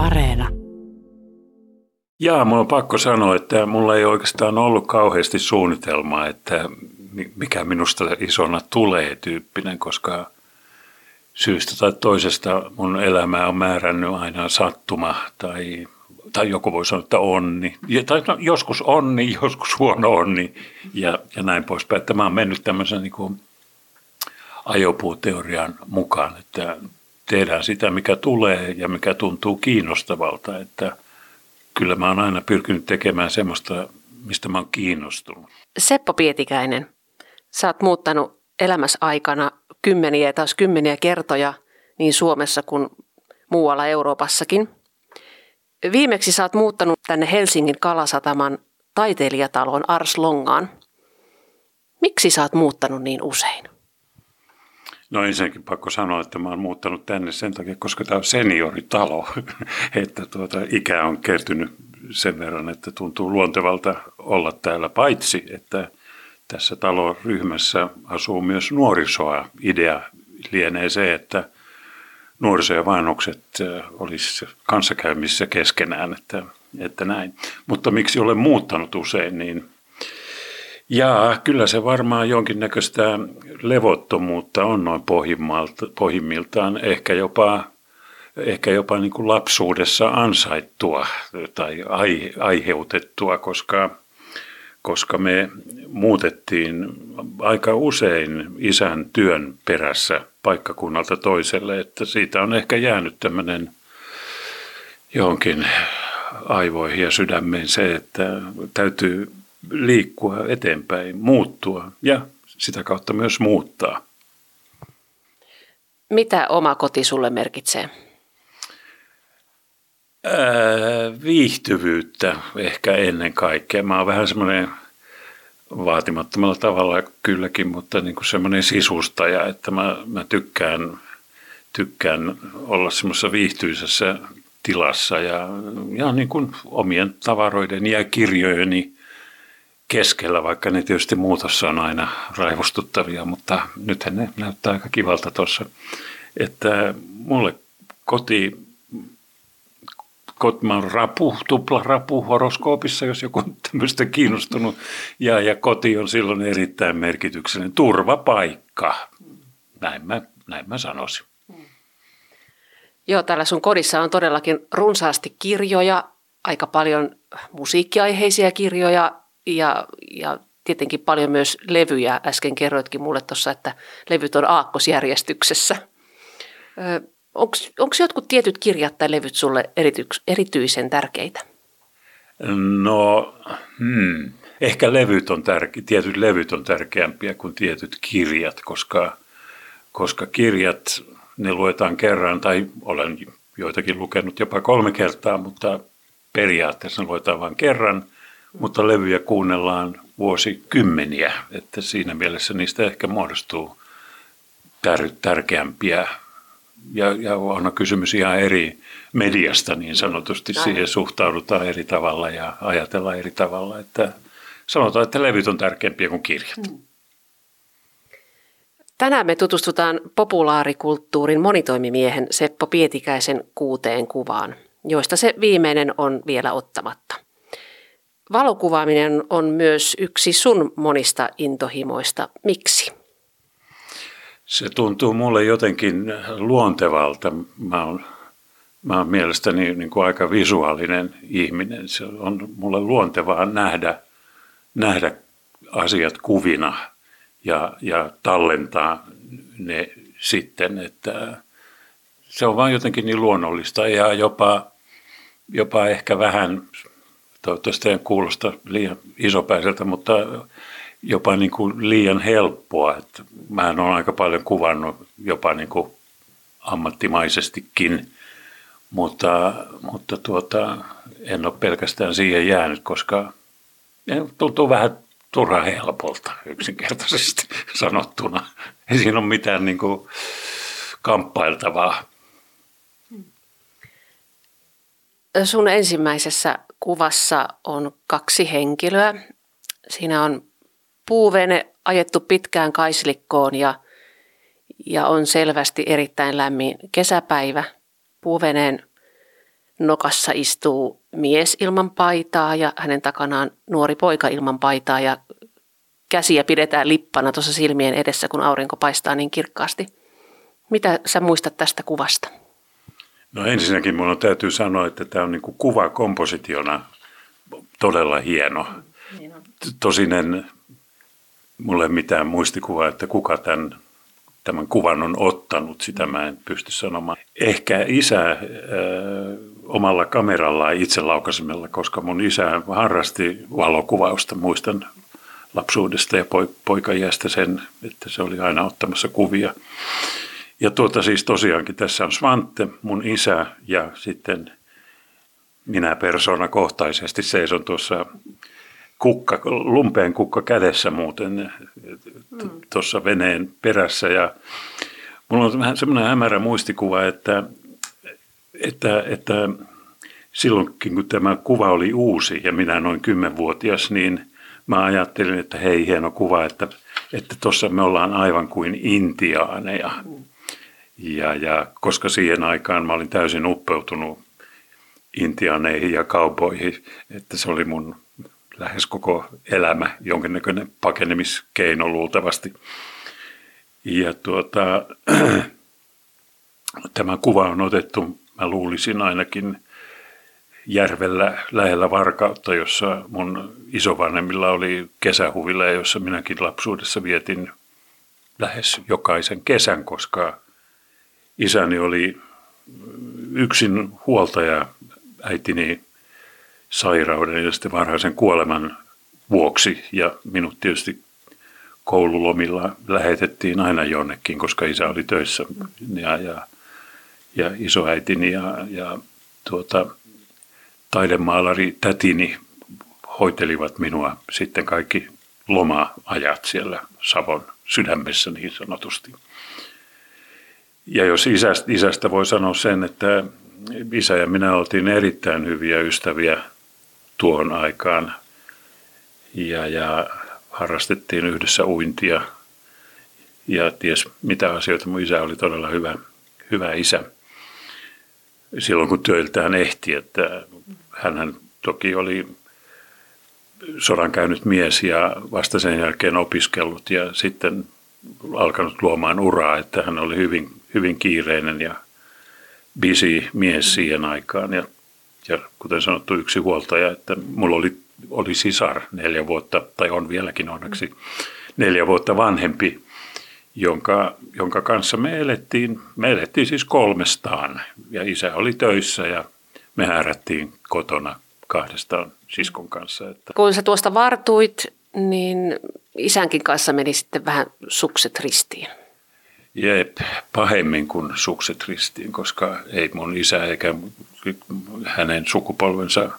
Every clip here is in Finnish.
Areena. Jaa, mulla on pakko sanoa, että mulla ei oikeastaan ollut kauheasti suunnitelmaa, että mikä minusta isona tulee tyyppinen, koska syystä tai toisesta mun elämää on määrännyt aina sattuma tai, tai joku voi sanoa, että onni. Tai no, joskus onni, joskus huono onni ja, ja näin poispäin. Että mä oon mennyt tämmöisen niin kuin ajopuuteorian mukaan, että tehdään sitä, mikä tulee ja mikä tuntuu kiinnostavalta. Että kyllä mä oon aina pyrkinyt tekemään semmoista, mistä mä oon kiinnostunut. Seppo Pietikäinen, sä oot muuttanut elämässä aikana kymmeniä ja taas kymmeniä kertoja niin Suomessa kuin muualla Euroopassakin. Viimeksi sä oot muuttanut tänne Helsingin Kalasataman taiteilijatalon Ars Longaan. Miksi sä oot muuttanut niin usein? No ensinnäkin pakko sanoa, että mä oon muuttanut tänne sen takia, koska tämä on senioritalo, että tuota, ikä on kertynyt sen verran, että tuntuu luontevalta olla täällä, paitsi että tässä taloryhmässä asuu myös nuorisoa. Idea lienee se, että nuoriso ja vanhukset olisi kanssakäymissä keskenään, että, että näin. Mutta miksi olen muuttanut usein, niin Jaa, kyllä se varmaan jonkinnäköistä levottomuutta on noin pohjimmiltaan, ehkä jopa, ehkä jopa niin kuin lapsuudessa ansaittua tai aiheutettua, koska, koska me muutettiin aika usein isän työn perässä paikkakunnalta toiselle, että siitä on ehkä jäänyt tämmöinen johonkin aivoihin ja sydämeen se, että täytyy liikkua eteenpäin, muuttua ja sitä kautta myös muuttaa. Mitä oma koti sulle merkitsee? Ää, viihtyvyyttä ehkä ennen kaikkea. Mä oon vähän semmoinen vaatimattomalla tavalla kylläkin, mutta niin kuin semmoinen sisustaja, että mä, mä tykkään, tykkään olla semmoisessa viihtyisässä tilassa ja, ja niin kuin omien tavaroiden ja kirjojeni keskellä, vaikka ne tietysti muutossa on aina raivostuttavia, mutta nythän ne näyttää aika kivalta tuossa. Että mulle koti, kot, mä oon rapu, tupla rapu horoskoopissa, jos joku on tämmöistä kiinnostunut, ja, ja koti on silloin erittäin merkityksellinen turvapaikka. Näin mä, näin mä sanoisin. Joo, täällä sun kodissa on todellakin runsaasti kirjoja, aika paljon musiikkiaiheisia kirjoja, ja, ja tietenkin paljon myös levyjä. Äsken kerroitkin mulle tuossa, että levyt on aakkosjärjestyksessä. Onko jotkut tietyt kirjat tai levyt sulle erityisen tärkeitä? No, hmm. ehkä levyt on tärke- tietyt levyt on tärkeämpiä kuin tietyt kirjat, koska, koska kirjat, ne luetaan kerran, tai olen joitakin lukenut jopa kolme kertaa, mutta periaatteessa ne luetaan vain kerran – mutta levyjä kuunnellaan vuosikymmeniä, että siinä mielessä niistä ehkä muodostuu tär- tärkeämpiä ja, ja on kysymys ihan eri mediasta niin sanotusti. Siihen suhtaudutaan eri tavalla ja ajatellaan eri tavalla. Että sanotaan, että levyt on tärkeämpiä kuin kirjat. Mm. Tänään me tutustutaan populaarikulttuurin monitoimimiehen Seppo Pietikäisen kuuteen kuvaan, joista se viimeinen on vielä ottamatta. Valokuvaaminen on myös yksi sun monista intohimoista. Miksi? Se tuntuu mulle jotenkin luontevalta. Mä oon, mä oon mielestäni niin kuin aika visuaalinen ihminen. Se on mulle luontevaa nähdä, nähdä asiat kuvina ja, ja tallentaa ne sitten, että se on vain jotenkin niin luonnollista ja jopa, jopa ehkä vähän toivottavasti ei kuulosta liian isopäiseltä, mutta jopa niin kuin liian helppoa. Että mä olen aika paljon kuvannut jopa niin kuin ammattimaisestikin, mutta, mutta tuota, en ole pelkästään siihen jäänyt, koska tuntuu vähän turha helpolta yksinkertaisesti sanottuna. Ei siinä ole mitään niin kuin kamppailtavaa. Sun ensimmäisessä kuvassa on kaksi henkilöä. Siinä on puuvene ajettu pitkään kaislikkoon ja, ja on selvästi erittäin lämmin kesäpäivä. Puuveneen nokassa istuu mies ilman paitaa ja hänen takanaan nuori poika ilman paitaa ja käsiä pidetään lippana tuossa silmien edessä, kun aurinko paistaa niin kirkkaasti. Mitä sä muistat tästä kuvasta? No ensinnäkin minun täytyy sanoa, että tämä on niin kuin kuva kompositiona todella hieno. Niin Tosin en mulle mitään muistikuvaa, että kuka tämän, tämän kuvan on ottanut, sitä mä en pysty sanomaan. Ehkä isä äh, omalla kamerallaan itse laukaisemalla, koska mun isä harrasti valokuvausta, muistan lapsuudesta ja poikajästä sen, että se oli aina ottamassa kuvia. Ja tuota siis tosiaankin tässä on Svante, mun isä ja sitten minä persona kohtaisesti seison tuossa kukka, lumpeen kukka kädessä muuten tuossa veneen perässä. Ja mulla on vähän semmoinen hämärä muistikuva, että, että, että silloinkin kun tämä kuva oli uusi ja minä noin kymmenvuotias, niin mä ajattelin, että hei hieno kuva, että että tuossa me ollaan aivan kuin intiaaneja. Ja, ja koska siihen aikaan mä olin täysin uppeutunut intiaaneihin ja kaupoihin, että se oli mun lähes koko elämä, jonkinnäköinen pakenemiskeino luultavasti. Ja tuota, tämä kuva on otettu, mä luulisin ainakin järvellä lähellä Varkautta, jossa mun isovanhemmilla oli kesähuvilla jossa minäkin lapsuudessa vietin lähes jokaisen kesän, koska isäni oli yksin huoltaja äitini sairauden ja sitten varhaisen kuoleman vuoksi. Ja minut tietysti koululomilla lähetettiin aina jonnekin, koska isä oli töissä ja, ja, ja isoäitini ja, ja tuota, taidemaalari tätini hoitelivat minua sitten kaikki loma-ajat siellä Savon sydämessä niin sanotusti. Ja jos isästä, isästä voi sanoa sen, että isä ja minä oltiin erittäin hyviä ystäviä tuohon aikaan ja, ja harrastettiin yhdessä uintia ja ties mitä asioita. Mun isä oli todella hyvä, hyvä isä silloin kun töiltään ehti, että hän toki oli sodan käynyt mies ja vasta sen jälkeen opiskellut ja sitten alkanut luomaan uraa, että hän oli hyvin, hyvin kiireinen ja busy mies siihen aikaan. Ja, ja kuten sanottu, yksi huoltaja, että mulla oli, oli sisar neljä vuotta, tai on vieläkin onneksi, neljä vuotta vanhempi, jonka, jonka kanssa me elettiin, me elettiin siis kolmestaan. Ja isä oli töissä ja me häärättiin kotona kahdestaan siskon kanssa. Että. Kun sä tuosta vartuit, niin isänkin kanssa meni sitten vähän sukset ristiin. Jep, pahemmin kuin sukset ristiin, koska ei mun isä eikä hänen sukupolvensa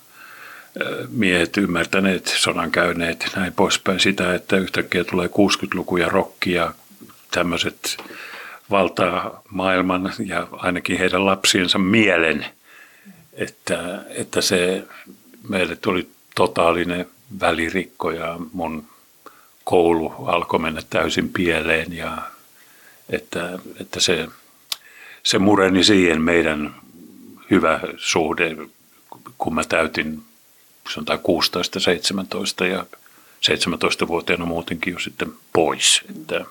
miehet ymmärtäneet, sodan käyneet, näin poispäin sitä, että yhtäkkiä tulee 60-luku ja rokki ja tämmöiset valtaa maailman ja ainakin heidän lapsiensa mielen, että, että se meille tuli totaalinen välirikko ja mun koulu alkoi mennä täysin pieleen ja että, että se, se mureni siihen meidän hyvä suhde, kun mä täytin sanotaan 16-17 ja 17-vuotiaana muutenkin jo sitten pois. Että,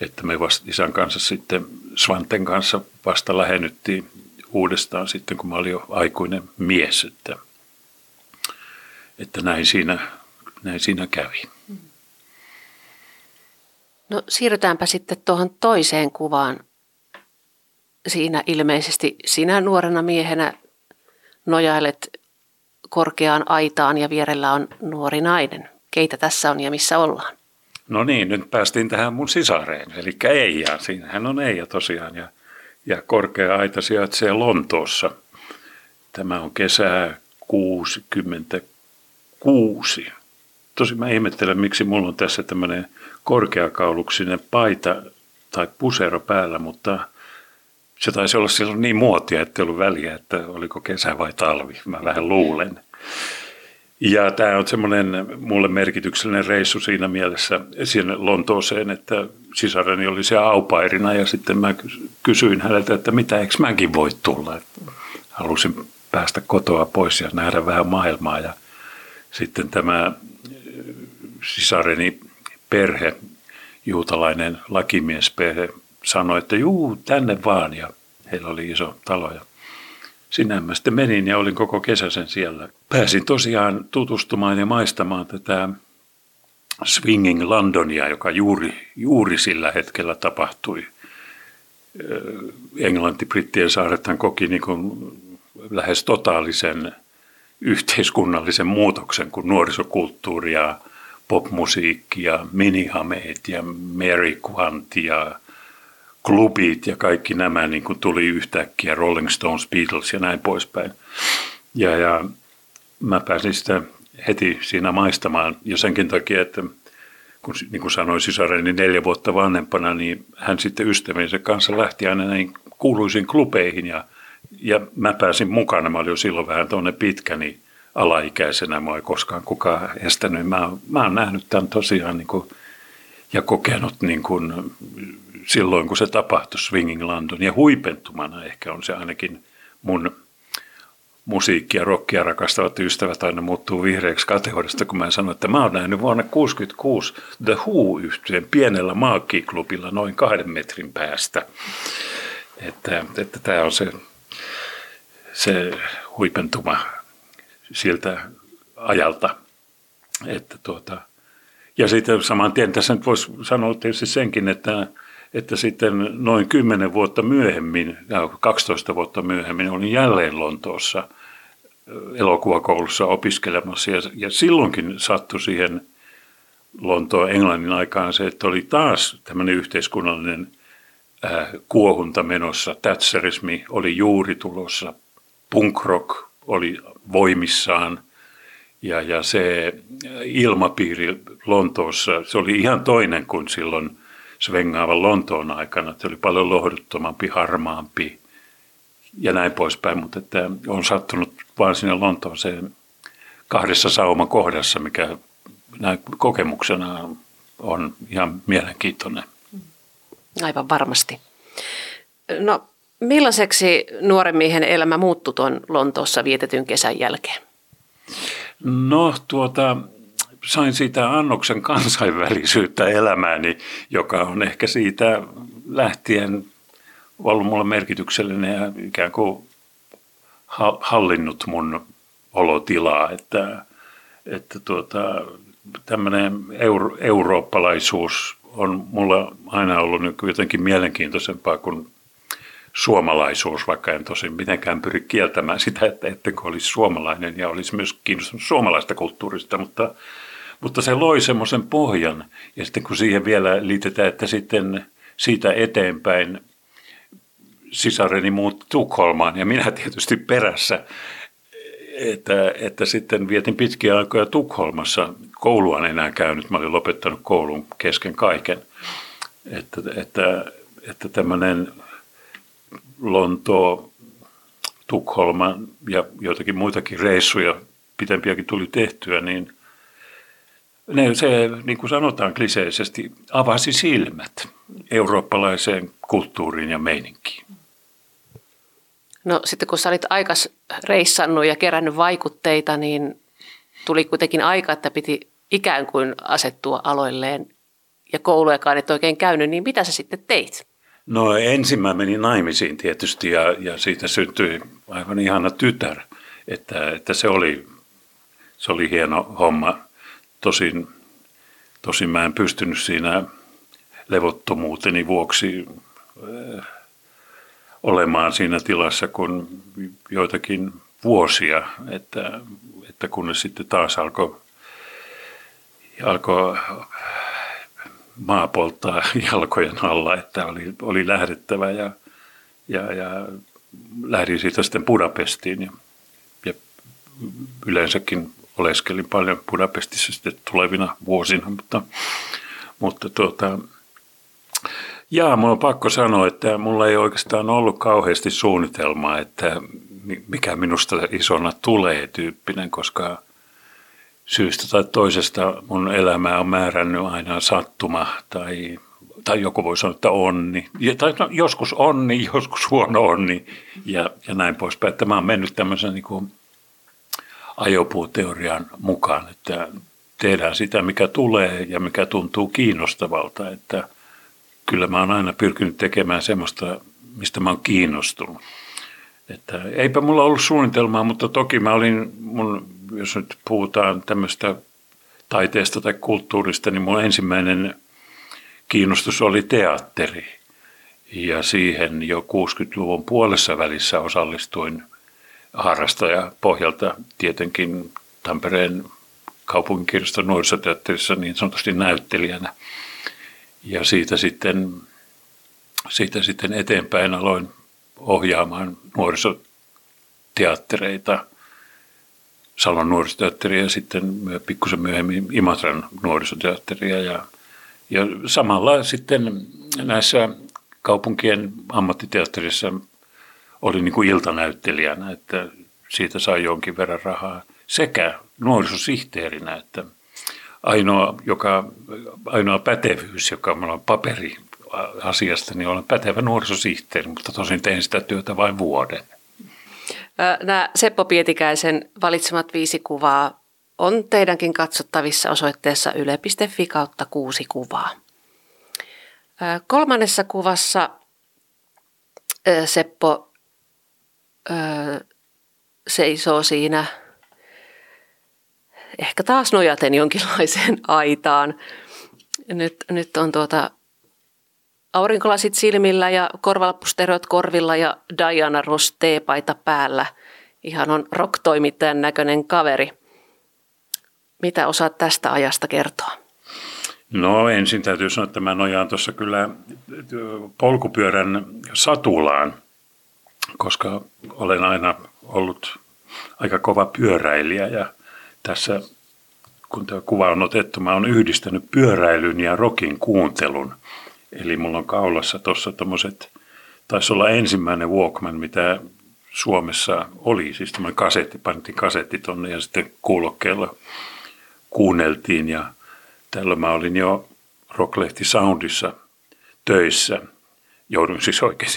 että me vasta isän kanssa sitten Svanten kanssa vasta lähennyttiin uudestaan sitten, kun mä olin jo aikuinen mies, että, että näin, siinä, näin siinä kävi. No siirrytäänpä sitten tuohon toiseen kuvaan. Siinä ilmeisesti sinä nuorena miehenä nojailet korkeaan aitaan ja vierellä on nuori nainen. Keitä tässä on ja missä ollaan? No niin, nyt päästiin tähän mun sisareen, eli Eija. Siinähän on Eija tosiaan ja, ja korkea aita sijaitsee Lontoossa. Tämä on kesää 66. Tosi mä ihmettelen, miksi mulla on tässä tämmöinen korkeakauluksinen paita tai pusero päällä, mutta se taisi olla silloin niin muotia, että ei ollut väliä, että oliko kesä vai talvi. Mä vähän luulen. Ja tämä on semmoinen mulle merkityksellinen reissu siinä mielessä sinne Lontooseen, että sisareni oli siellä aupairina ja sitten mä kysyin häneltä, että mitä, eikö mäkin voi tulla. Halusin päästä kotoa pois ja nähdä vähän maailmaa. Ja sitten tämä sisareni perhe, juutalainen lakimiesperhe, sanoi, että juu, tänne vaan. Ja heillä oli iso talo. Ja sinne mä sitten menin ja olin koko kesäsen siellä. Pääsin tosiaan tutustumaan ja maistamaan tätä Swinging Londonia, joka juuri, juuri sillä hetkellä tapahtui. Englanti, Brittien saarethan koki niin kuin lähes totaalisen yhteiskunnallisen muutoksen, kun nuorisokulttuuri ja popmusiikki ja minihameet ja Mary Quant ja klubit ja kaikki nämä niin kuin tuli yhtäkkiä, Rolling Stones, Beatles ja näin poispäin. Ja, ja mä pääsin sitä heti siinä maistamaan jo senkin takia, että kun niin kuin sanoin sisareni neljä vuotta vanhempana, niin hän sitten ystäviensä kanssa lähti aina näin kuuluisiin klubeihin ja, ja mä pääsin mukana. Mä olin jo silloin vähän tuonne pitkä, niin alaikäisenä mä ei koskaan kukaan estänyt. Mä, mä oon nähnyt tämän tosiaan niin kuin, ja kokenut niin kuin, silloin, kun se tapahtui Swinging London. Ja huipentumana ehkä on se ainakin mun musiikkia rockia rakastavat ystävät aina muuttuu vihreäksi kategorista, kun mä sanon, että mä oon nähnyt vuonna 1966 The who yhtyeen pienellä maakkiklubilla noin kahden metrin päästä. Että, että tämä on se, se huipentuma siltä ajalta. Että tuota, ja sitten saman tien tässä nyt voisi sanoa tietysti senkin, että, että sitten noin 10 vuotta myöhemmin, 12 vuotta myöhemmin, olin jälleen Lontoossa elokuvakoulussa opiskelemassa. Ja, ja silloinkin sattui siihen Lontoon Englannin aikaan se, että oli taas tämmöinen yhteiskunnallinen äh, kuohunta menossa. Thatcherismi oli juuri tulossa, punk rock oli voimissaan ja, ja se ilmapiiri Lontoossa, se oli ihan toinen kuin silloin svengaavan Lontoon aikana. Se oli paljon lohduttomampi, harmaampi ja näin poispäin, mutta että on sattunut vaan sinne Lontooseen kahdessa sauman kohdassa, mikä näin kokemuksena on ihan mielenkiintoinen. Aivan varmasti. No Millaiseksi nuoren miehen elämä muuttui tuon Lontoossa vietetyn kesän jälkeen? No tuota, sain siitä annoksen kansainvälisyyttä elämääni, joka on ehkä siitä lähtien ollut mulle merkityksellinen ja ikään kuin hallinnut mun olotilaa, että, että tuota, tämmöinen euro, eurooppalaisuus on mulla aina ollut jotenkin mielenkiintoisempaa kuin suomalaisuus, vaikka en tosin mitenkään pyri kieltämään sitä, että ettenkö olisi suomalainen ja olisi myös kiinnostunut suomalaista kulttuurista, mutta, mutta se loi semmoisen pohjan. Ja sitten kun siihen vielä liitetään, että sitten siitä eteenpäin sisareni muutti Tukholmaan ja minä tietysti perässä, että, että sitten vietin pitkiä aikoja Tukholmassa. Koulua en enää käynyt, mä olin lopettanut koulun kesken kaiken. Että, että, että tämmöinen Lontoo, Tukholma ja joitakin muitakin reissuja, pitempiäkin tuli tehtyä, niin ne, se, niin kuin sanotaan kliseisesti, avasi silmät eurooppalaiseen kulttuuriin ja meininkiin. No sitten kun sä olit aikas reissannut ja kerännyt vaikutteita, niin tuli kuitenkin aika, että piti ikään kuin asettua aloilleen ja koulujakaan et oikein käynyt, niin mitä sä sitten teit? No ensin mä menin naimisiin tietysti ja, ja siitä syntyi aivan ihana tytär. Että, että se, oli, se oli hieno homma. Tosin, tosin mä en pystynyt siinä levottomuuteni vuoksi äh, olemaan siinä tilassa kuin joitakin vuosia, että, että kunnes sitten taas alkoi alkoi maa polttaa jalkojen alla, että oli, oli lähdettävä ja, ja, ja lähdin siitä sitten Budapestiin ja, ja yleensäkin oleskelin paljon Budapestissa sitten tulevina vuosina, mutta, mutta tuota, jaa, mulla on pakko sanoa, että mulla ei oikeastaan ollut kauheasti suunnitelmaa, että mikä minusta isona tulee tyyppinen, koska syystä tai toisesta mun elämää on määrännyt aina sattuma tai tai joku voi sanoa, että onni, tai no, joskus onni, joskus huono onni ja, ja näin poispäin. Että mä oon mennyt tämmöisen niin kuin ajopuuteorian mukaan, että tehdään sitä, mikä tulee ja mikä tuntuu kiinnostavalta. Että kyllä mä oon aina pyrkinyt tekemään semmoista, mistä mä oon kiinnostunut. Että eipä mulla ollut suunnitelmaa, mutta toki mä olin, mun, jos nyt puhutaan tämmöistä taiteesta tai kulttuurista, niin mun ensimmäinen kiinnostus oli teatteri. Ja siihen jo 60-luvun puolessa välissä osallistuin harrastaja pohjalta tietenkin Tampereen kaupunkinkirjaston nuorisoteatterissa niin sanotusti näyttelijänä. Ja siitä sitten, siitä sitten eteenpäin aloin ohjaamaan nuorisoteattereita, Salon nuorisoteatteria ja sitten pikkusen myöhemmin Imatran nuorisoteatteria. Ja, ja samalla sitten näissä kaupunkien ammattiteatterissa oli niin kuin iltanäyttelijänä, että siitä sai jonkin verran rahaa. Sekä nuorisosihteerinä, että ainoa, joka, ainoa pätevyys, joka minulla on paperi asiasta, niin olen pätevä nuorisosihteeri, mutta tosin tein sitä työtä vain vuoden. Nämä Seppo Pietikäisen valitsemat viisi kuvaa on teidänkin katsottavissa osoitteessa yle.fi kautta kuusi kuvaa. Kolmannessa kuvassa Seppo seisoo siinä ehkä taas nojaten jonkinlaiseen aitaan. Nyt, nyt on tuota aurinkolasit silmillä ja korvalappustereot korvilla ja Diana Ross teepaita päällä. Ihan on rock-toimittajan näköinen kaveri. Mitä osaat tästä ajasta kertoa? No ensin täytyy sanoa, että mä nojaan tuossa kyllä polkupyörän satulaan, koska olen aina ollut aika kova pyöräilijä ja tässä kun tämä kuva on otettu, mä olen yhdistänyt pyöräilyn ja rokin kuuntelun – Eli mulla on kaulassa tuossa tommoset, taisi olla ensimmäinen Walkman, mitä Suomessa oli, siis tämmöinen kasetti, pantiin kasetti tonne ja sitten kuulokkeella kuunneltiin ja tällä mä olin jo Rocklehti Soundissa töissä. Joudun siis oikein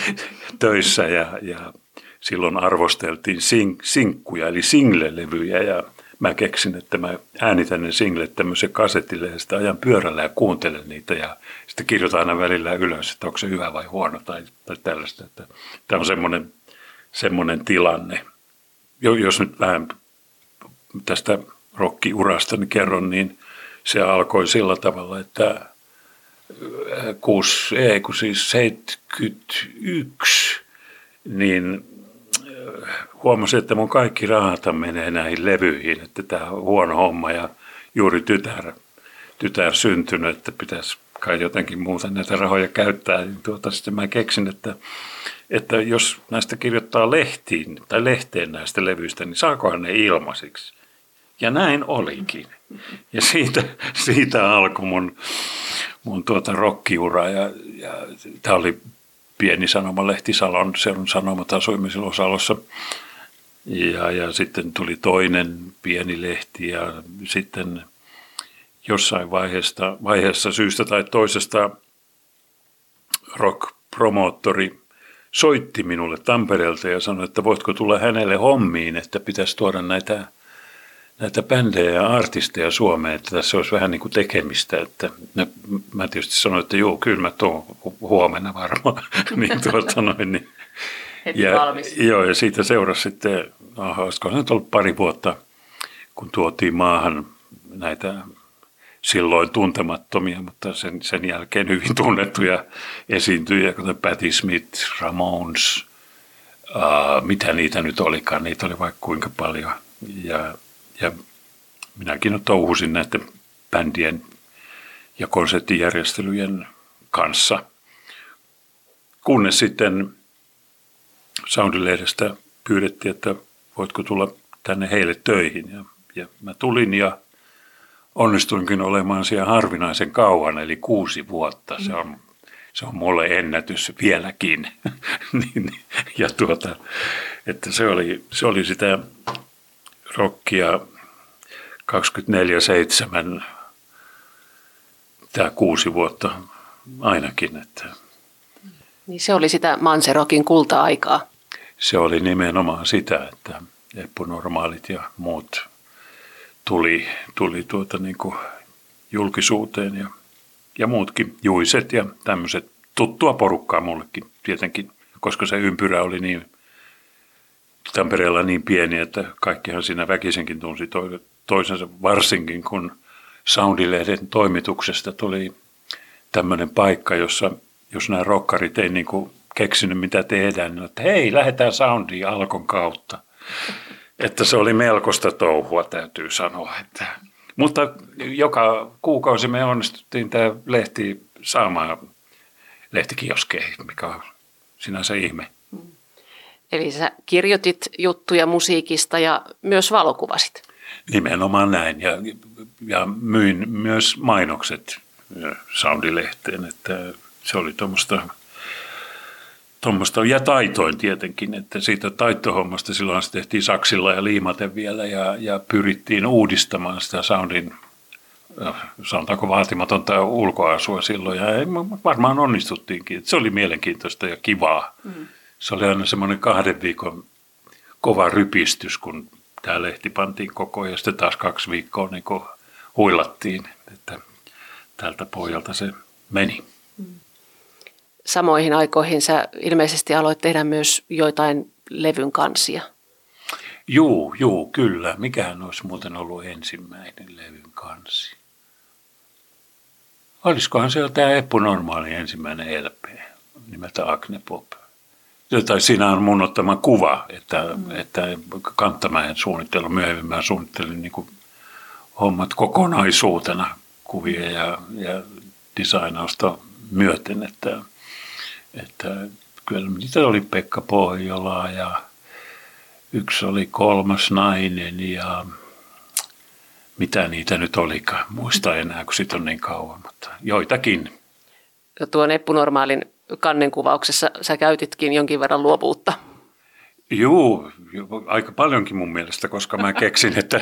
töissä ja, ja silloin arvosteltiin sing, sinkkuja eli single-levyjä ja mä keksin, että mä äänitän ne singlet tämmöisen kasetille ja sitten ajan pyörällä ja kuuntelen niitä ja sitten kirjoitan aina välillä ylös, että onko se hyvä vai huono tai, tai tällaista. Että tämä on semmoinen, semmoinen tilanne. Jos nyt vähän tästä rokkiurasta niin kerron, niin se alkoi sillä tavalla, että 6, ei kun siis 71, niin huomasin, että mun kaikki rahat menee näihin levyihin, että tämä on huono homma ja juuri tytär, tytär syntynyt, että pitäisi kai jotenkin muuta näitä rahoja käyttää. Niin tuota, sitten mä keksin, että, että jos näistä kirjoittaa lehtiin tai lehteen näistä levyistä, niin saakohan ne ilmaisiksi. Ja näin olikin. Ja siitä, siitä alkoi mun, mun tuota rockiura. Ja, ja tämä oli pieni sanomalehti Salon, on Sanomat asuimme silloin Salossa. Ja, ja sitten tuli toinen pieni lehti ja sitten jossain vaiheessa, vaiheessa syystä tai toisesta rock-promoottori soitti minulle Tampereelta ja sanoi, että voitko tulla hänelle hommiin, että pitäisi tuoda näitä, näitä bändejä ja artisteja Suomeen, että tässä olisi vähän niin kuin tekemistä. Että, no, mä tietysti sanoin, että joo, kyllä mä tuon huomenna varmaan. niin, tuota noin, niin. Heti ja, valmis. Joo, ja siitä seurasi sitten, aha, olisiko se nyt ollut pari vuotta, kun tuotiin maahan näitä silloin tuntemattomia, mutta sen, sen jälkeen hyvin tunnettuja esiintyjiä, kuten Patti Smith, Ramones, uh, mitä niitä nyt olikaan, niitä oli vaikka kuinka paljon. Ja, ja minäkin touhusin näiden bändien ja konserttijärjestelyjen kanssa. Kunnes sitten Soundilehdestä pyydettiin, että voitko tulla tänne heille töihin. Ja, ja mä tulin ja onnistuinkin olemaan siellä harvinaisen kauan, eli kuusi vuotta. Se on, se on mulle ennätys vieläkin. Niin, ja tuota, että se oli, se oli sitä rockia 24-7, tämä kuusi vuotta ainakin. Että niin se oli sitä Manserokin kulta-aikaa. Se oli nimenomaan sitä, että eppunormaalit ja muut tuli, tuli tuota niin kuin julkisuuteen ja, ja muutkin juiset ja tämmöiset tuttua porukkaa mullekin tietenkin, koska se ympyrä oli niin Tampereella niin pieni, että kaikkihan siinä väkisenkin tunsi toisensa, varsinkin kun Soundilehden toimituksesta tuli tämmöinen paikka, jossa jos nämä rokkarit ei niin kuin keksinyt mitä tehdään, niin että hei, lähdetään Soundiin Alkon kautta. Että se oli melkoista touhua, täytyy sanoa. Että. Mutta joka kuukausi me onnistuttiin tämä lehti saamaan lehtikioskeihin, mikä on sinänsä ihme. Eli sä kirjoitit juttuja musiikista ja myös valokuvasit. Nimenomaan näin ja, ja myin myös mainokset Soundilehteen, että se oli tuommoista tuommoista, ja taitoin tietenkin, että siitä taittohommasta silloin se tehtiin saksilla ja liimaten vielä ja, ja pyrittiin uudistamaan sitä soundin, sanotaanko vaatimatonta ulkoasua silloin ja varmaan onnistuttiinkin. Se oli mielenkiintoista ja kivaa. Mm. Se oli aina semmoinen kahden viikon kova rypistys, kun tämä lehti pantiin koko ja sitten taas kaksi viikkoa niin huilattiin, että tältä pohjalta se meni. Mm samoihin aikoihin sä ilmeisesti aloit tehdä myös joitain levyn kansia. Juu, juu, kyllä. Mikähän olisi muuten ollut ensimmäinen levyn kansi? Olisikohan se tämä Eppu Normaali ensimmäinen LP nimeltä Agne Pop. Tai siinä on mun ottama kuva, että, mm. että Kanttamäen suunnittelu, myöhemmin mä suunnittelin niin kuin hommat kokonaisuutena kuvia ja, ja designausta myöten, että että kyllä niitä oli Pekka Pohjola ja yksi oli kolmas nainen ja mitä niitä nyt olikaan. Muista enää, kun siitä on niin kauan, mutta joitakin. Ja tuon Eppunormaalin kannenkuvauksessa sä käytitkin jonkin verran luovuutta. Juu, aika paljonkin mun mielestä, koska mä keksin, että,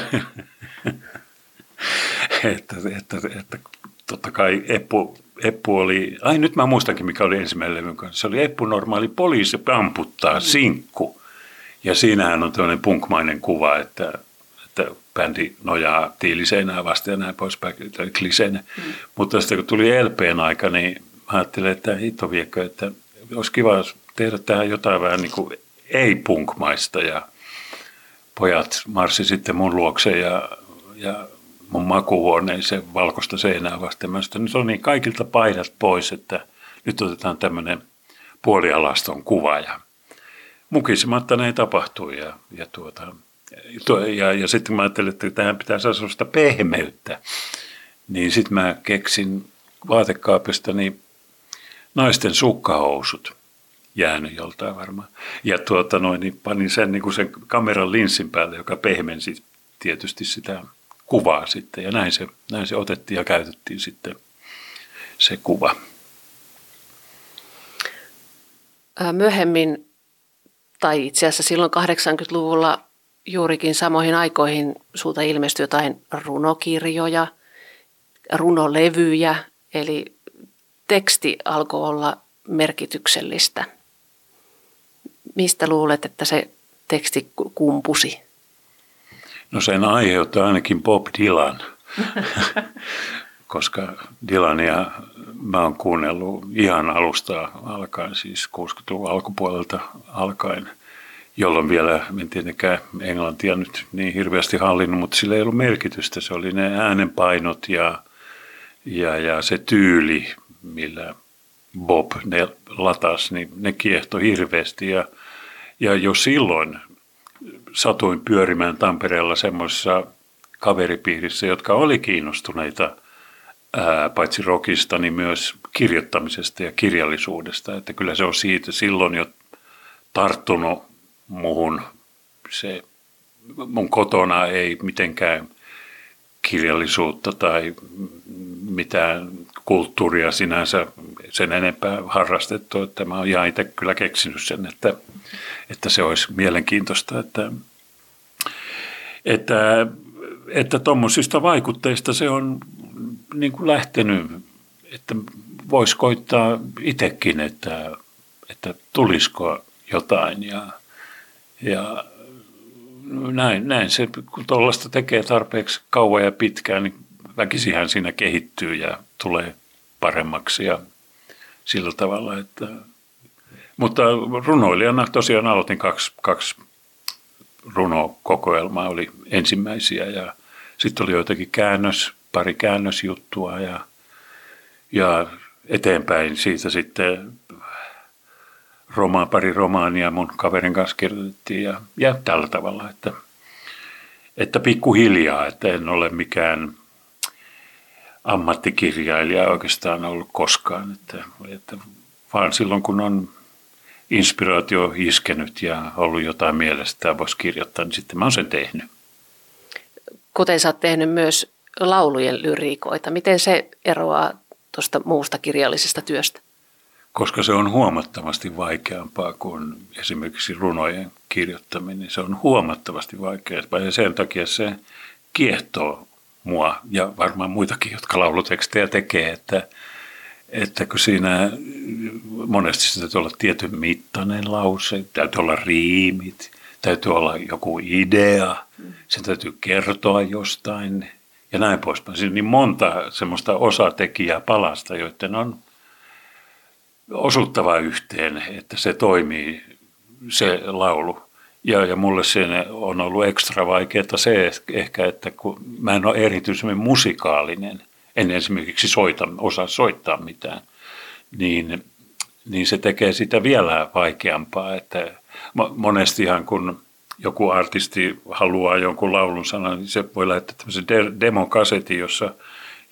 että, että, että totta kai Eppu Eppu oli, ai nyt mä muistankin mikä oli ensimmäinen levyn kanssa, se oli Eppu normaali poliisi amputtaa, mm. sinkku. Ja siinähän on tämmöinen punkmainen kuva, että, että bändi nojaa tiiliseinää vasta ja näin poispäin, kliseinä. Mm. Mutta sitten kun tuli LPn aika, niin mä ajattelin, että hitto viekö, että olisi kiva tehdä tähän jotain vähän niin kuin ei-punkmaista ja pojat marssi sitten mun luokse ja, ja mun makuhuoneeseen valkoista seinää vasten. Mä sanoin, nyt on niin kaikilta paidat pois, että nyt otetaan tämmöinen puolialaston kuva ja mukisematta näin tapahtui ja, ja, tuota, ja, ja sitten mä ajattelin, että tähän pitää saada sellaista pehmeyttä. Niin sitten mä keksin vaatekaapista niin naisten sukkahousut jäänyt joltain varmaan. Ja tuota noin, niin panin sen, niin kuin sen kameran linssin päälle, joka pehmensi tietysti sitä kuvaa sitten. Ja näin se, näin se otettiin ja käytettiin sitten se kuva. Myöhemmin, tai itse asiassa silloin 80-luvulla juurikin samoihin aikoihin sulta ilmestyi jotain runokirjoja, runolevyjä, eli teksti alkoi olla merkityksellistä. Mistä luulet, että se teksti kumpusi? No sen aiheuttaa ainakin Bob Dylan, koska Dylania mä oon kuunnellut ihan alusta alkaen, siis 60-luvun alkupuolelta alkaen, jolloin vielä en tietenkään englantia nyt niin hirveästi hallinnut, mutta sillä ei ollut merkitystä. Se oli ne äänenpainot ja, ja, ja se tyyli, millä Bob ne latasi, niin ne kiehtoi hirveästi. Ja, ja jo silloin satuin pyörimään Tampereella semmoisessa kaveripiirissä, jotka oli kiinnostuneita ää, paitsi rockista, niin myös kirjoittamisesta ja kirjallisuudesta. Että kyllä se on siitä silloin jo tarttunut muhun. Se, mun kotona ei mitenkään kirjallisuutta tai mitään kulttuuria sinänsä sen enempää harrastettu, että mä oon ihan itse kyllä keksinyt sen, että että se olisi mielenkiintoista, että että että tuommoisista vaikutteista se on niin kuin lähtenyt, että voisi koittaa itsekin, että, että tulisiko jotain ja, ja näin, näin se, kun tuollaista tekee tarpeeksi kauan ja pitkään, niin väkisihän siinä kehittyy ja tulee paremmaksi ja sillä tavalla, että mutta runoilijana tosiaan aloitin kaksi, kaksi runokokoelmaa, oli ensimmäisiä ja sitten oli joitakin käännös, pari käännösjuttua ja, ja eteenpäin siitä sitten romaan, pari romaania mun kaverin kanssa kirjoitettiin ja, ja tällä tavalla, että, että pikkuhiljaa, että en ole mikään ammattikirjailija oikeastaan ollut koskaan, että, että vaan silloin kun on inspiraatio iskenyt ja ollut jotain mielestä voisi kirjoittaa, niin sitten mä oon sen tehnyt. Kuten sä oot tehnyt myös laulujen lyriikoita, miten se eroaa tuosta muusta kirjallisesta työstä? Koska se on huomattavasti vaikeampaa kuin esimerkiksi runojen kirjoittaminen. Se on huomattavasti vaikeampaa ja sen takia se kiehtoo mua ja varmaan muitakin, jotka laulutekstejä tekee, että, että kun siinä monesti se täytyy olla tietyn mittainen lause, täytyy olla riimit, täytyy olla joku idea, sen täytyy kertoa jostain ja näin poispäin. Siinä on niin monta semmoista osatekijää palasta, joiden on osuttava yhteen, että se toimii se laulu. Ja, ja mulle se on ollut ekstra vaikeaa se ehkä, että kun mä en ole erityisemmin musikaalinen, en esimerkiksi soita, osaa soittaa mitään, niin, niin se tekee sitä vielä vaikeampaa. Että monestihan kun joku artisti haluaa jonkun laulun sanan, niin se voi lähettää tämmöisen demokasetin, jossa,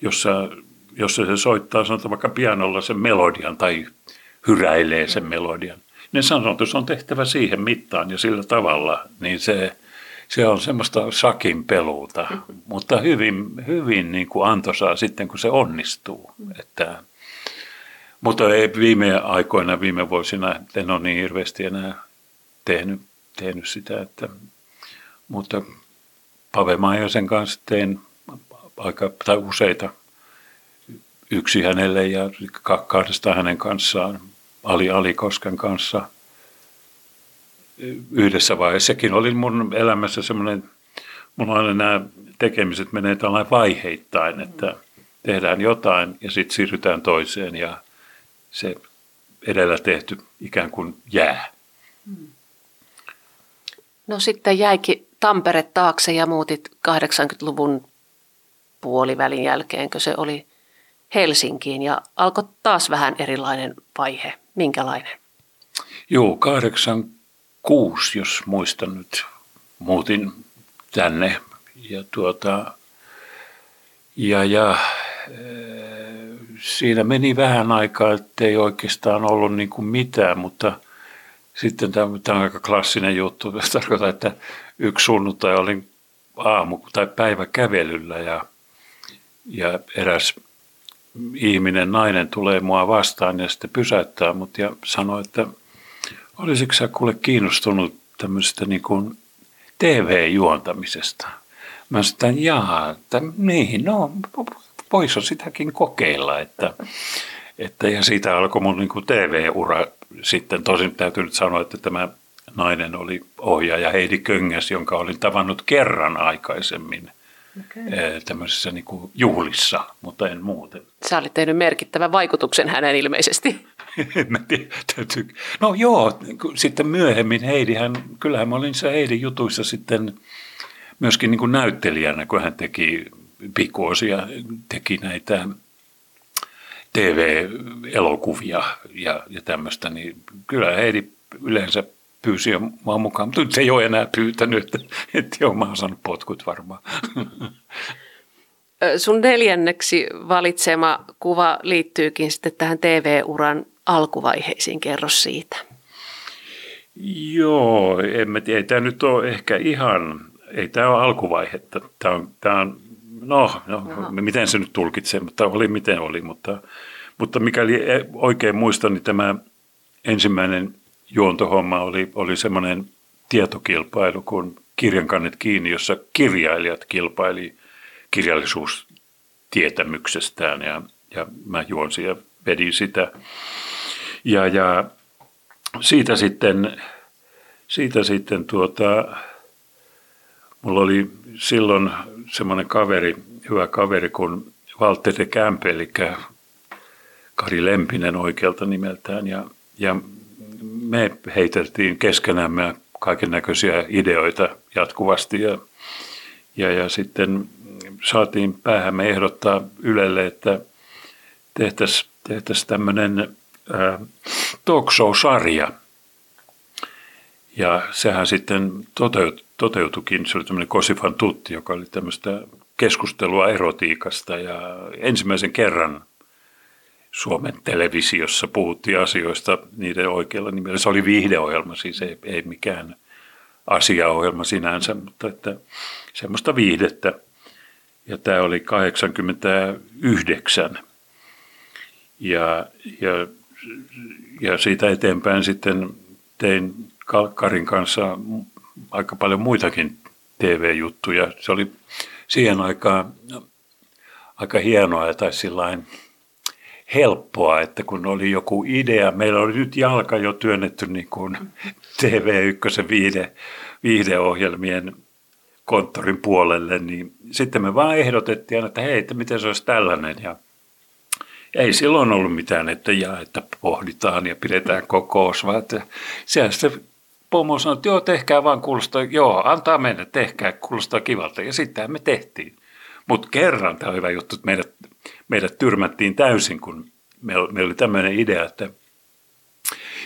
jossa, jossa se soittaa sanotaan vaikka pianolla sen melodian tai hyräilee sen melodian niin sanotus on tehtävä siihen mittaan ja sillä tavalla, niin se, se on semmoista sakin peluuta, mm-hmm. mutta hyvin, hyvin niin kuin antoisaa sitten, kun se onnistuu. Että, mutta ei viime aikoina, viime vuosina, en ole niin hirveästi enää tehnyt, tehnyt sitä, että, mutta Pave Maijasen kanssa tein aika, tai useita, yksi hänelle ja kahdesta hänen kanssaan Ali Alikosken kanssa yhdessä vaiheessa. Sekin oli mun elämässä semmoinen, mulla aina nämä tekemiset menee tällainen vaiheittain, että tehdään jotain ja sitten siirrytään toiseen ja se edellä tehty ikään kuin jää. No sitten jäikin Tampere taakse ja muutit 80-luvun puolivälin jälkeen, kun se oli Helsinkiin ja alkoi taas vähän erilainen vaihe. Minkälainen? Joo, 86, jos muistan nyt, muutin tänne ja tuota, ja, ja siinä meni vähän aikaa, ettei oikeastaan ollut niin kuin mitään, mutta sitten tämä, tämä on aika klassinen juttu. Tarkoittaa, että yksi sunnuntai olin aamu- tai päivä kävelyllä ja, ja eräs ihminen, nainen tulee mua vastaan ja sitten pysäyttää mut ja sanoo, että olisiko sä kuule kiinnostunut tämmöisestä niin kuin TV-juontamisesta? Mä sanoin, jaa, että niin, no voisi sitäkin kokeilla, että, että ja siitä alkoi mun niin kuin TV-ura sitten. Tosin täytyy nyt sanoa, että tämä nainen oli ohjaaja Heidi Köngäs, jonka olin tavannut kerran aikaisemmin – okay. tämmöisessä niin kuin juhlissa, mutta en muuten. Sä olit tehnyt merkittävän vaikutuksen hänen ilmeisesti. mä tiedä, täytyy. No joo, sitten myöhemmin Heidihän, kyllähän mä olin se Heidin jutuissa sitten myöskin niin kuin näyttelijänä, kun hän teki pikkuosia, teki näitä TV-elokuvia ja, ja tämmöistä, niin kyllä Heidi yleensä pyysi jo mua mukaan, mutta nyt ei ole enää pyytänyt, että, että joo, mä oon saanut potkut varmaan. Sun neljänneksi valitsema kuva liittyykin sitten tähän TV-uran alkuvaiheisiin. Kerro siitä. Joo, en mä tiedä. Ei tämä nyt ole ehkä ihan, ei tämä ole alkuvaihetta. Tämä on, tämä on no, no miten se nyt tulkitsee, mutta oli miten oli. Mutta, mutta mikäli oikein muistan, niin tämä ensimmäinen juontohomma oli, oli semmoinen tietokilpailu kuin kirjankannet kiinni, jossa kirjailijat kilpaili kirjallisuustietämyksestään ja, ja mä juonsin ja vedin sitä. Ja, ja siitä sitten, siitä sitten tuota, mulla oli silloin semmoinen kaveri, hyvä kaveri kuin Valtteri Kämpe, eli Kari Lempinen oikealta nimeltään. Ja, ja me heiteltiin keskenämme kaiken näköisiä ideoita jatkuvasti ja, ja, ja sitten saatiin päähämme ehdottaa Ylelle, että tehtäisiin tehtäisi tämmöinen talk show-sarja. Ja sehän sitten toteut, toteutukin. Se oli tämmöinen Kosifan tutti, joka oli tämmöistä keskustelua erotiikasta ja ensimmäisen kerran Suomen televisiossa puhuttiin asioista niiden oikealla nimellä. Se oli viihdeohjelma, siis ei, ei mikään asiaohjelma sinänsä, mutta että semmoista viihdettä. Ja tämä oli 89. Ja, ja, ja siitä eteenpäin sitten tein Karin kanssa aika paljon muitakin TV-juttuja. Se oli siihen aikaan aika hienoa tai sillain helppoa, että kun oli joku idea, meillä oli nyt jalka jo työnnetty niin kuin TV1 viide, viihdeohjelmien konttorin puolelle, niin sitten me vaan ehdotettiin, että hei, että miten se olisi tällainen ja ei silloin ollut mitään, että ja, että pohditaan ja pidetään kokous, vaan että se pomo sanoi, että joo, tehkää vaan, kuulostaa, joo, antaa mennä, tehkää, kuulostaa kivalta. Ja sitten me tehtiin. Mutta kerran, tämä on hyvä juttu, että meidät, meidät tyrmättiin täysin, kun meillä, meillä oli tämmöinen idea, että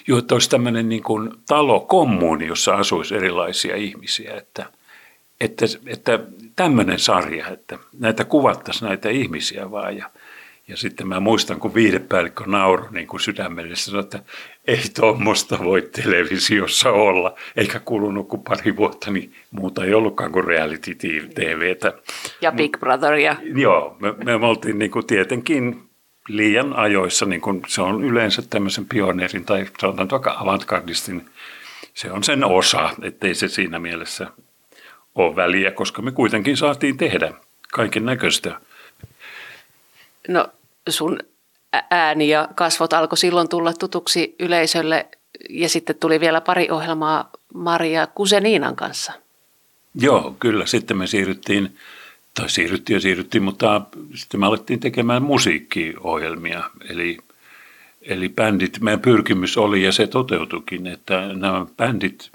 joo, että olisi tämmöinen niin kuin talokommuuni, jossa asuisi erilaisia ihmisiä, että, että, että tämmöinen sarja, että näitä kuvattaisiin näitä ihmisiä vaan ja ja sitten mä muistan, kun viihdepäällikkö nauroi niin kuin sydämelle, sanoi, että ei tuommoista voi televisiossa olla. Eikä kulunut kuin pari vuotta, niin muuta ei ollutkaan kuin reality TVtä. Ja Big Brotheria. Joo, me, me oltiin niin kuin tietenkin liian ajoissa, niin kuin se on yleensä tämmöisen pioneerin tai sanotaan vaikka avantgardistin, se on sen osa, ettei se siinä mielessä ole väliä, koska me kuitenkin saatiin tehdä kaiken näköistä. No sun ääni ja kasvot alkoi silloin tulla tutuksi yleisölle ja sitten tuli vielä pari ohjelmaa Maria Kuseniinan kanssa. Joo, kyllä. Sitten me siirryttiin, tai siirryttiin ja siirryttiin, mutta sitten me alettiin tekemään musiikkiohjelmia. Eli, eli bändit, meidän pyrkimys oli ja se toteutukin, että nämä bändit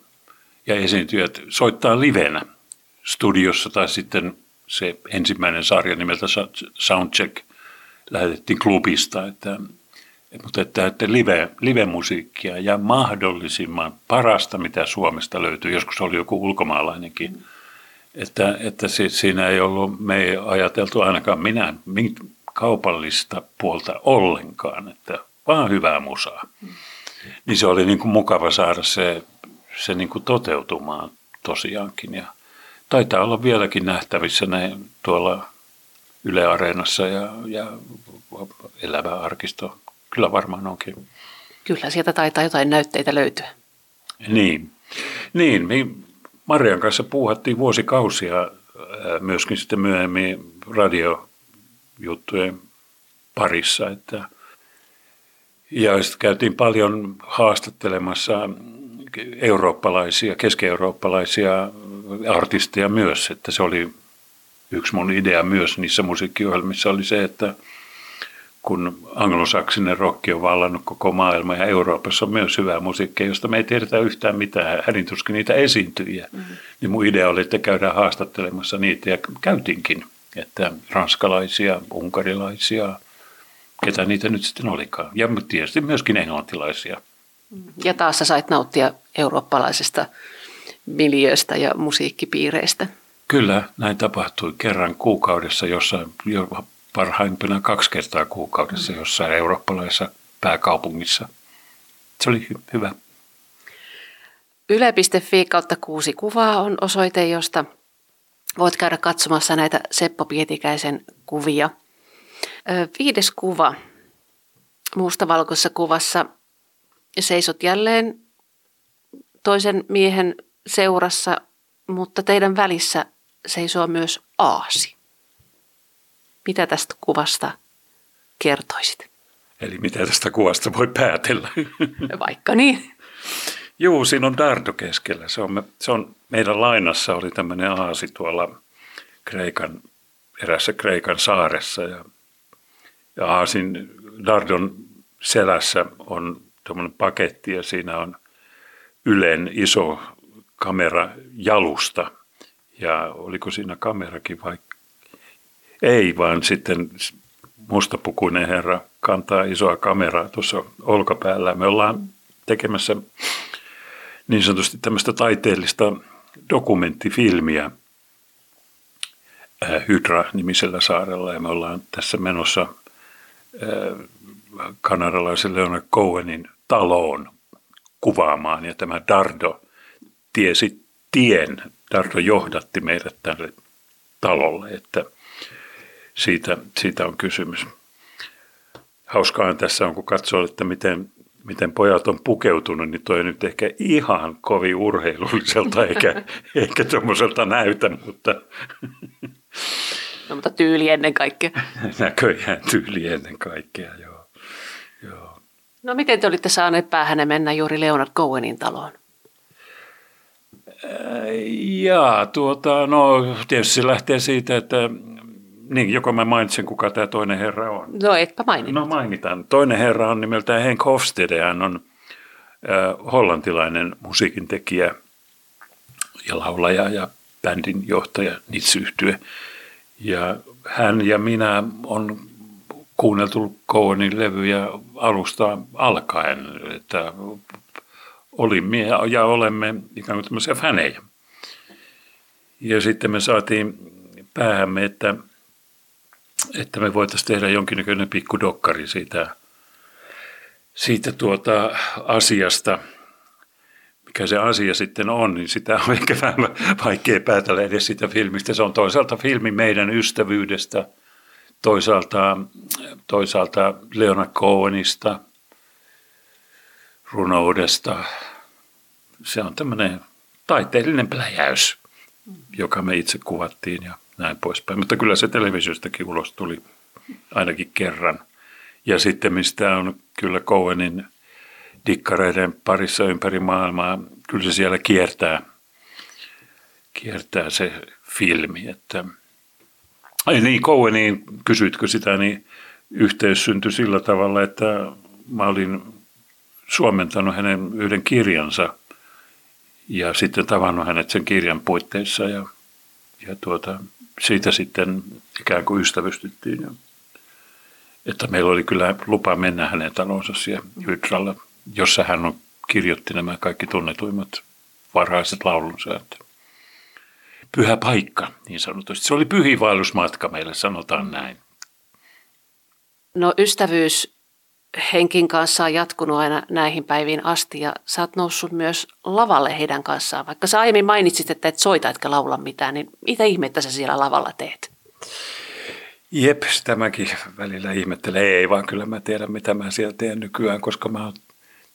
ja esiintyjät soittaa livenä studiossa tai sitten se ensimmäinen sarja nimeltä Soundcheck – lähetettiin klubista, että, mutta että, että live, live-musiikkia ja mahdollisimman parasta, mitä Suomesta löytyy, joskus oli joku ulkomaalainenkin, mm. että, että siinä ei ollut, me ei ajateltu ainakaan minä kaupallista puolta ollenkaan, että vaan hyvää musaa. Mm. Niin se oli niin kuin mukava saada se, se niin kuin toteutumaan tosiaankin ja taitaa olla vieläkin nähtävissä ne tuolla Yle Areenassa ja, ja elävä arkisto. Kyllä varmaan onkin. Kyllä, sieltä taitaa jotain näytteitä löytyä. Niin. Niin, me Marian kanssa puuhattiin vuosikausia myöskin sitten myöhemmin radiojuttujen parissa. Että, ja sitten käytiin paljon haastattelemassa eurooppalaisia, keski-eurooppalaisia artisteja myös, että se oli yksi mun idea myös niissä musiikkiohjelmissa oli se, että kun anglosaksinen rokki on vallannut koko maailma ja Euroopassa on myös hyvää musiikkia, josta me ei tiedetä yhtään mitään, hädintuskin niitä esiintyjiä. Mm-hmm. Niin mun idea oli, että käydään haastattelemassa niitä ja käytinkin, että ranskalaisia, unkarilaisia, ketä niitä nyt sitten olikaan. Ja tietysti myöskin englantilaisia. Ja taas sä sait nauttia eurooppalaisesta miljööstä ja musiikkipiireistä. Kyllä, näin tapahtui kerran kuukaudessa, jossa jo parhaimpina kaksi kertaa kuukaudessa jossain eurooppalaisessa pääkaupungissa. Se oli hy- hyvä. Yle.fi kautta kuusi kuvaa on osoite, josta voit käydä katsomassa näitä Seppo Pietikäisen kuvia. Viides kuva mustavalkoisessa kuvassa seisot jälleen toisen miehen seurassa, mutta teidän välissä seisoo myös aasi. Mitä tästä kuvasta kertoisit? Eli mitä tästä kuvasta voi päätellä? Vaikka niin. Juu, siinä on Dardo keskellä. Se on, se on, meidän lainassa oli tämmöinen aasi tuolla Kreikan, erässä Kreikan saaressa. Ja, ja aasin Dardon selässä on tämmöinen paketti ja siinä on Ylen iso kamera jalusta. Ja oliko siinä kamerakin vai? Ei, vaan sitten mustapukuinen herra kantaa isoa kameraa tuossa olkapäällä. Me ollaan tekemässä niin sanotusti tämmöistä taiteellista dokumenttifilmiä äh, Hydra-nimisellä saarella ja me ollaan tässä menossa äh, kanadalaisen Leonard Cohenin taloon kuvaamaan ja tämä Dardo tiesi tien. Dardo johdatti meidät tälle talolle, että siitä, siitä on kysymys. Hauskaa tässä on, kun katsoo, että miten miten pojat on pukeutunut, niin toi nyt ehkä ihan kovin urheilulliselta eikä, eikä tuommoiselta näytä, mutta... No, mutta tyyli ennen kaikkea. Näköjään tyyli ennen kaikkea, joo. joo. No miten te olitte saaneet päähänne mennä juuri Leonard Cohenin taloon? Jaa, tuota, no tietysti se lähtee siitä, että niin, joko mä mainitsen, kuka tämä toinen herra on. No, etpä mainita. No mainitaan. Toinen herra on nimeltään Henk Hofstede. Hän on äh, hollantilainen musiikintekijä ja laulaja ja bändin johtaja Nitsyhtyö. Ja hän ja minä on kuunneltu Cohenin levyjä alusta alkaen, että olimme ja olemme ikään kuin tämmöisiä fänejä. Ja sitten me saatiin päähämme, että – että me voitaisiin tehdä jonkinnäköinen pikku dokkari siitä, siitä tuota asiasta, mikä se asia sitten on, niin sitä on ehkä vähän vaikea päätellä edes siitä filmistä. Se on toisaalta filmi meidän ystävyydestä, toisaalta, toisaalta Leonard Cohenista, runoudesta. Se on tämmöinen taiteellinen pläjäys, joka me itse kuvattiin ja näin poispäin. Mutta kyllä se televisiostakin ulos tuli ainakin kerran. Ja sitten mistä on kyllä Cohenin dikkareiden parissa ympäri maailmaa, kyllä se siellä kiertää, kiertää se filmi. Että, ei niin, Coheniin, kysytkö sitä, niin yhteys syntyi sillä tavalla, että mä olin suomentanut hänen yhden kirjansa ja sitten tavannut hänet sen kirjan puitteissa ja, ja tuota, siitä sitten ikään kuin ystävystyttiin. Että meillä oli kyllä lupa mennä hänen talonsa siellä Hydralla, jossa hän on, kirjoitti nämä kaikki tunnetuimmat varhaiset laulunsa. Että pyhä paikka, niin sanotusti. Se oli pyhivaellusmatka meille, sanotaan näin. No ystävyys Henkin kanssa on jatkunut aina näihin päiviin asti ja sä oot noussut myös lavalle heidän kanssaan. Vaikka sä aiemmin mainitsit, että et soita etkä laula mitään, niin mitä ihmettä sä siellä lavalla teet? Jep, tämäkin välillä ihmettelee. Ei vaan kyllä mä tiedän, mitä mä siellä teen nykyään, koska mä oon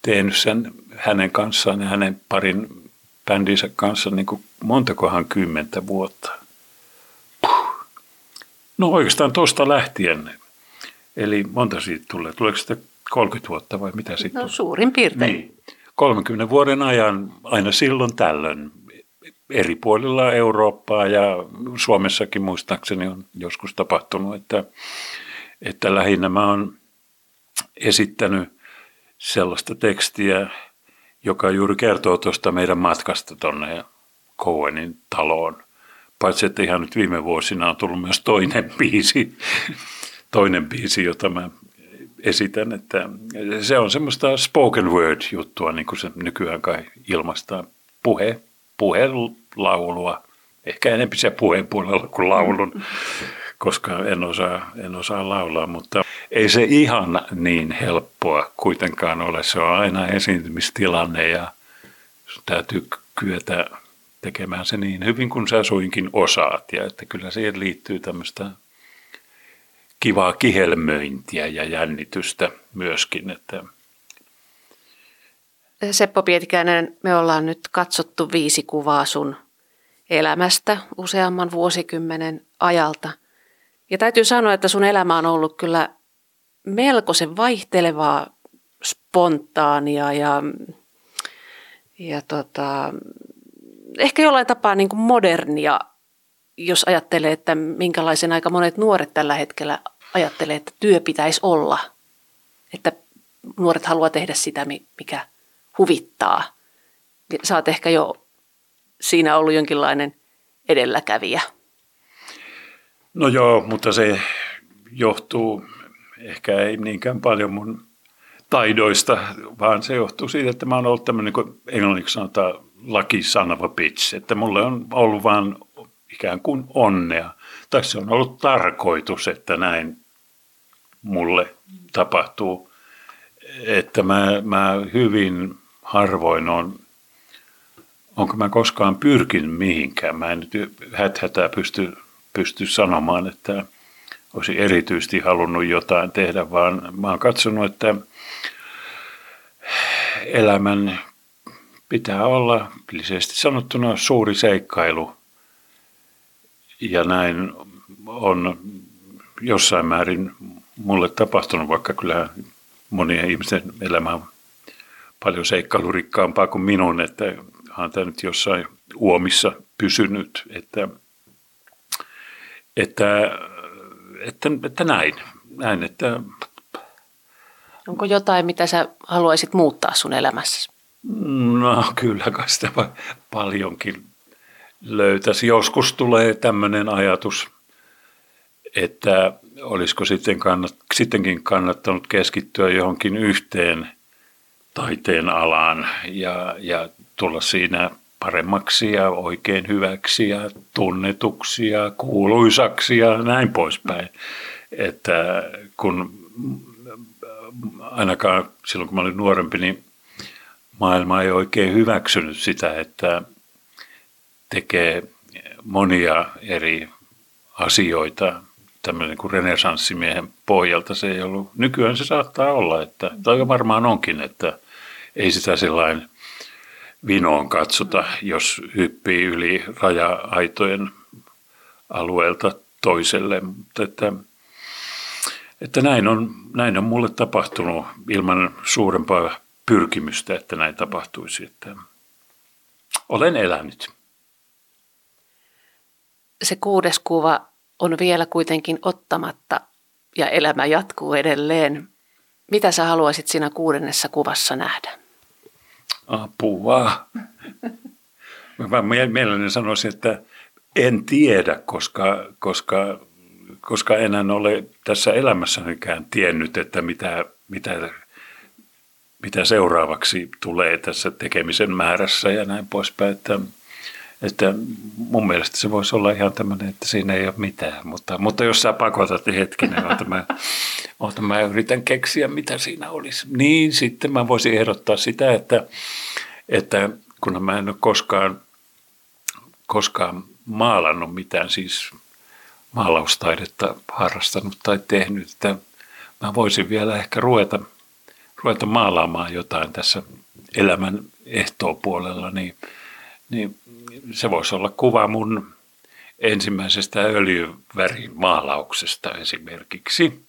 tehnyt sen hänen kanssaan ja hänen parin bändinsä kanssa niin kuin montakohan kymmentä vuotta. Puh. No oikeastaan tuosta lähtien Eli monta siitä tulee? Tuleeko sitä 30 vuotta vai mitä sitten? No suurin piirtein. Niin. 30 vuoden ajan aina silloin tällöin eri puolilla Eurooppaa ja Suomessakin muistaakseni on joskus tapahtunut, että, että lähinnä mä oon esittänyt sellaista tekstiä, joka juuri kertoo tuosta meidän matkasta tuonne Cohenin taloon. Paitsi että ihan nyt viime vuosina on tullut myös toinen biisi, toinen biisi, jota mä esitän, että se on semmoista spoken word juttua, niin kuin se nykyään kai ilmaistaan. Puhe, puhelaulua, ehkä enemmän se puheen puolella kuin laulun, koska en osaa, en osaa laulaa, mutta ei se ihan niin helppoa kuitenkaan ole. Se on aina esiintymistilanne ja täytyy kyetä tekemään se niin hyvin kuin sä suinkin osaat. Ja että kyllä siihen liittyy tämmöistä kivaa kihelmöintiä ja jännitystä myöskin. Että Seppo Pietikäinen, me ollaan nyt katsottu viisi kuvaa sun elämästä useamman vuosikymmenen ajalta. Ja täytyy sanoa, että sun elämä on ollut kyllä melkoisen vaihtelevaa, spontaania ja, ja tota, ehkä jollain tapaa niin kuin modernia, jos ajattelee, että minkälaisen aika monet nuoret tällä hetkellä ajattelee, että työ pitäisi olla. Että nuoret haluaa tehdä sitä, mikä huvittaa. Sä oot ehkä jo siinä ollut jonkinlainen edelläkävijä. No joo, mutta se johtuu ehkä ei niinkään paljon mun taidoista, vaan se johtuu siitä, että mä oon ollut tämmöinen, niin kuin englanniksi sanotaan, lucky son of a bitch, että mulle on ollut vaan ikään kuin onnea. Tai se on ollut tarkoitus, että näin mulle tapahtuu. Että mä, mä hyvin harvoin on, onko mä koskaan pyrkinyt mihinkään. Mä en nyt häthätää pysty, pysty sanomaan, että olisi erityisesti halunnut jotain tehdä, vaan mä oon katsonut, että elämän pitää olla pilisesti sanottuna suuri seikkailu. Ja näin on jossain määrin mulle tapahtunut, vaikka kyllä monien ihmisten elämä on paljon seikkailurikkaampaa kuin minun, että on tämä nyt jossain uomissa pysynyt, että, että, että, että näin, näin, että Onko jotain, mitä sä haluaisit muuttaa sun elämässäsi? No kyllä kai sitä paljonkin löytäisi. Joskus tulee tämmöinen ajatus, että olisiko sitten kannat, sittenkin kannattanut keskittyä johonkin yhteen taiteen alaan ja, ja tulla siinä paremmaksi ja oikein hyväksi ja tunnetuksi ja kuuluisaksi ja näin poispäin. Että kun ainakaan silloin kun mä olin nuorempi, niin maailma ei oikein hyväksynyt sitä, että tekee monia eri asioita tämmöinen kuin renesanssimiehen pohjalta. Se ei ollut, nykyään se saattaa olla, että, tai varmaan onkin, että ei sitä sellainen vinoon katsota, jos hyppii yli raja-aitojen alueelta toiselle. Mutta että, että näin, on, näin on mulle tapahtunut ilman suurempaa pyrkimystä, että näin tapahtuisi. Että olen elänyt. Se kuudes kuva on vielä kuitenkin ottamatta ja elämä jatkuu edelleen. Mitä sä haluaisit siinä kuudennessa kuvassa nähdä? Apua. Mä mielelläni sanoisin, että en tiedä, koska, koska, koska en ole tässä elämässänikään tiennyt, että mitä, mitä mitä seuraavaksi tulee tässä tekemisen määrässä ja näin poispäin. Että, että mun mielestä se voisi olla ihan tämmöinen, että siinä ei ole mitään. Mutta, mutta jos sä pakotat niin hetkinen, että mä, että mä yritän keksiä, mitä siinä olisi. Niin sitten mä voisin ehdottaa sitä, että, että kun mä en ole koskaan, koskaan maalannut mitään, siis maalaustaidetta harrastanut tai tehnyt, että mä voisin vielä ehkä ruveta – ruveta maalaamaan jotain tässä elämän ehtoopuolella, niin, niin se voisi olla kuva mun ensimmäisestä öljyvärimaalauksesta esimerkiksi.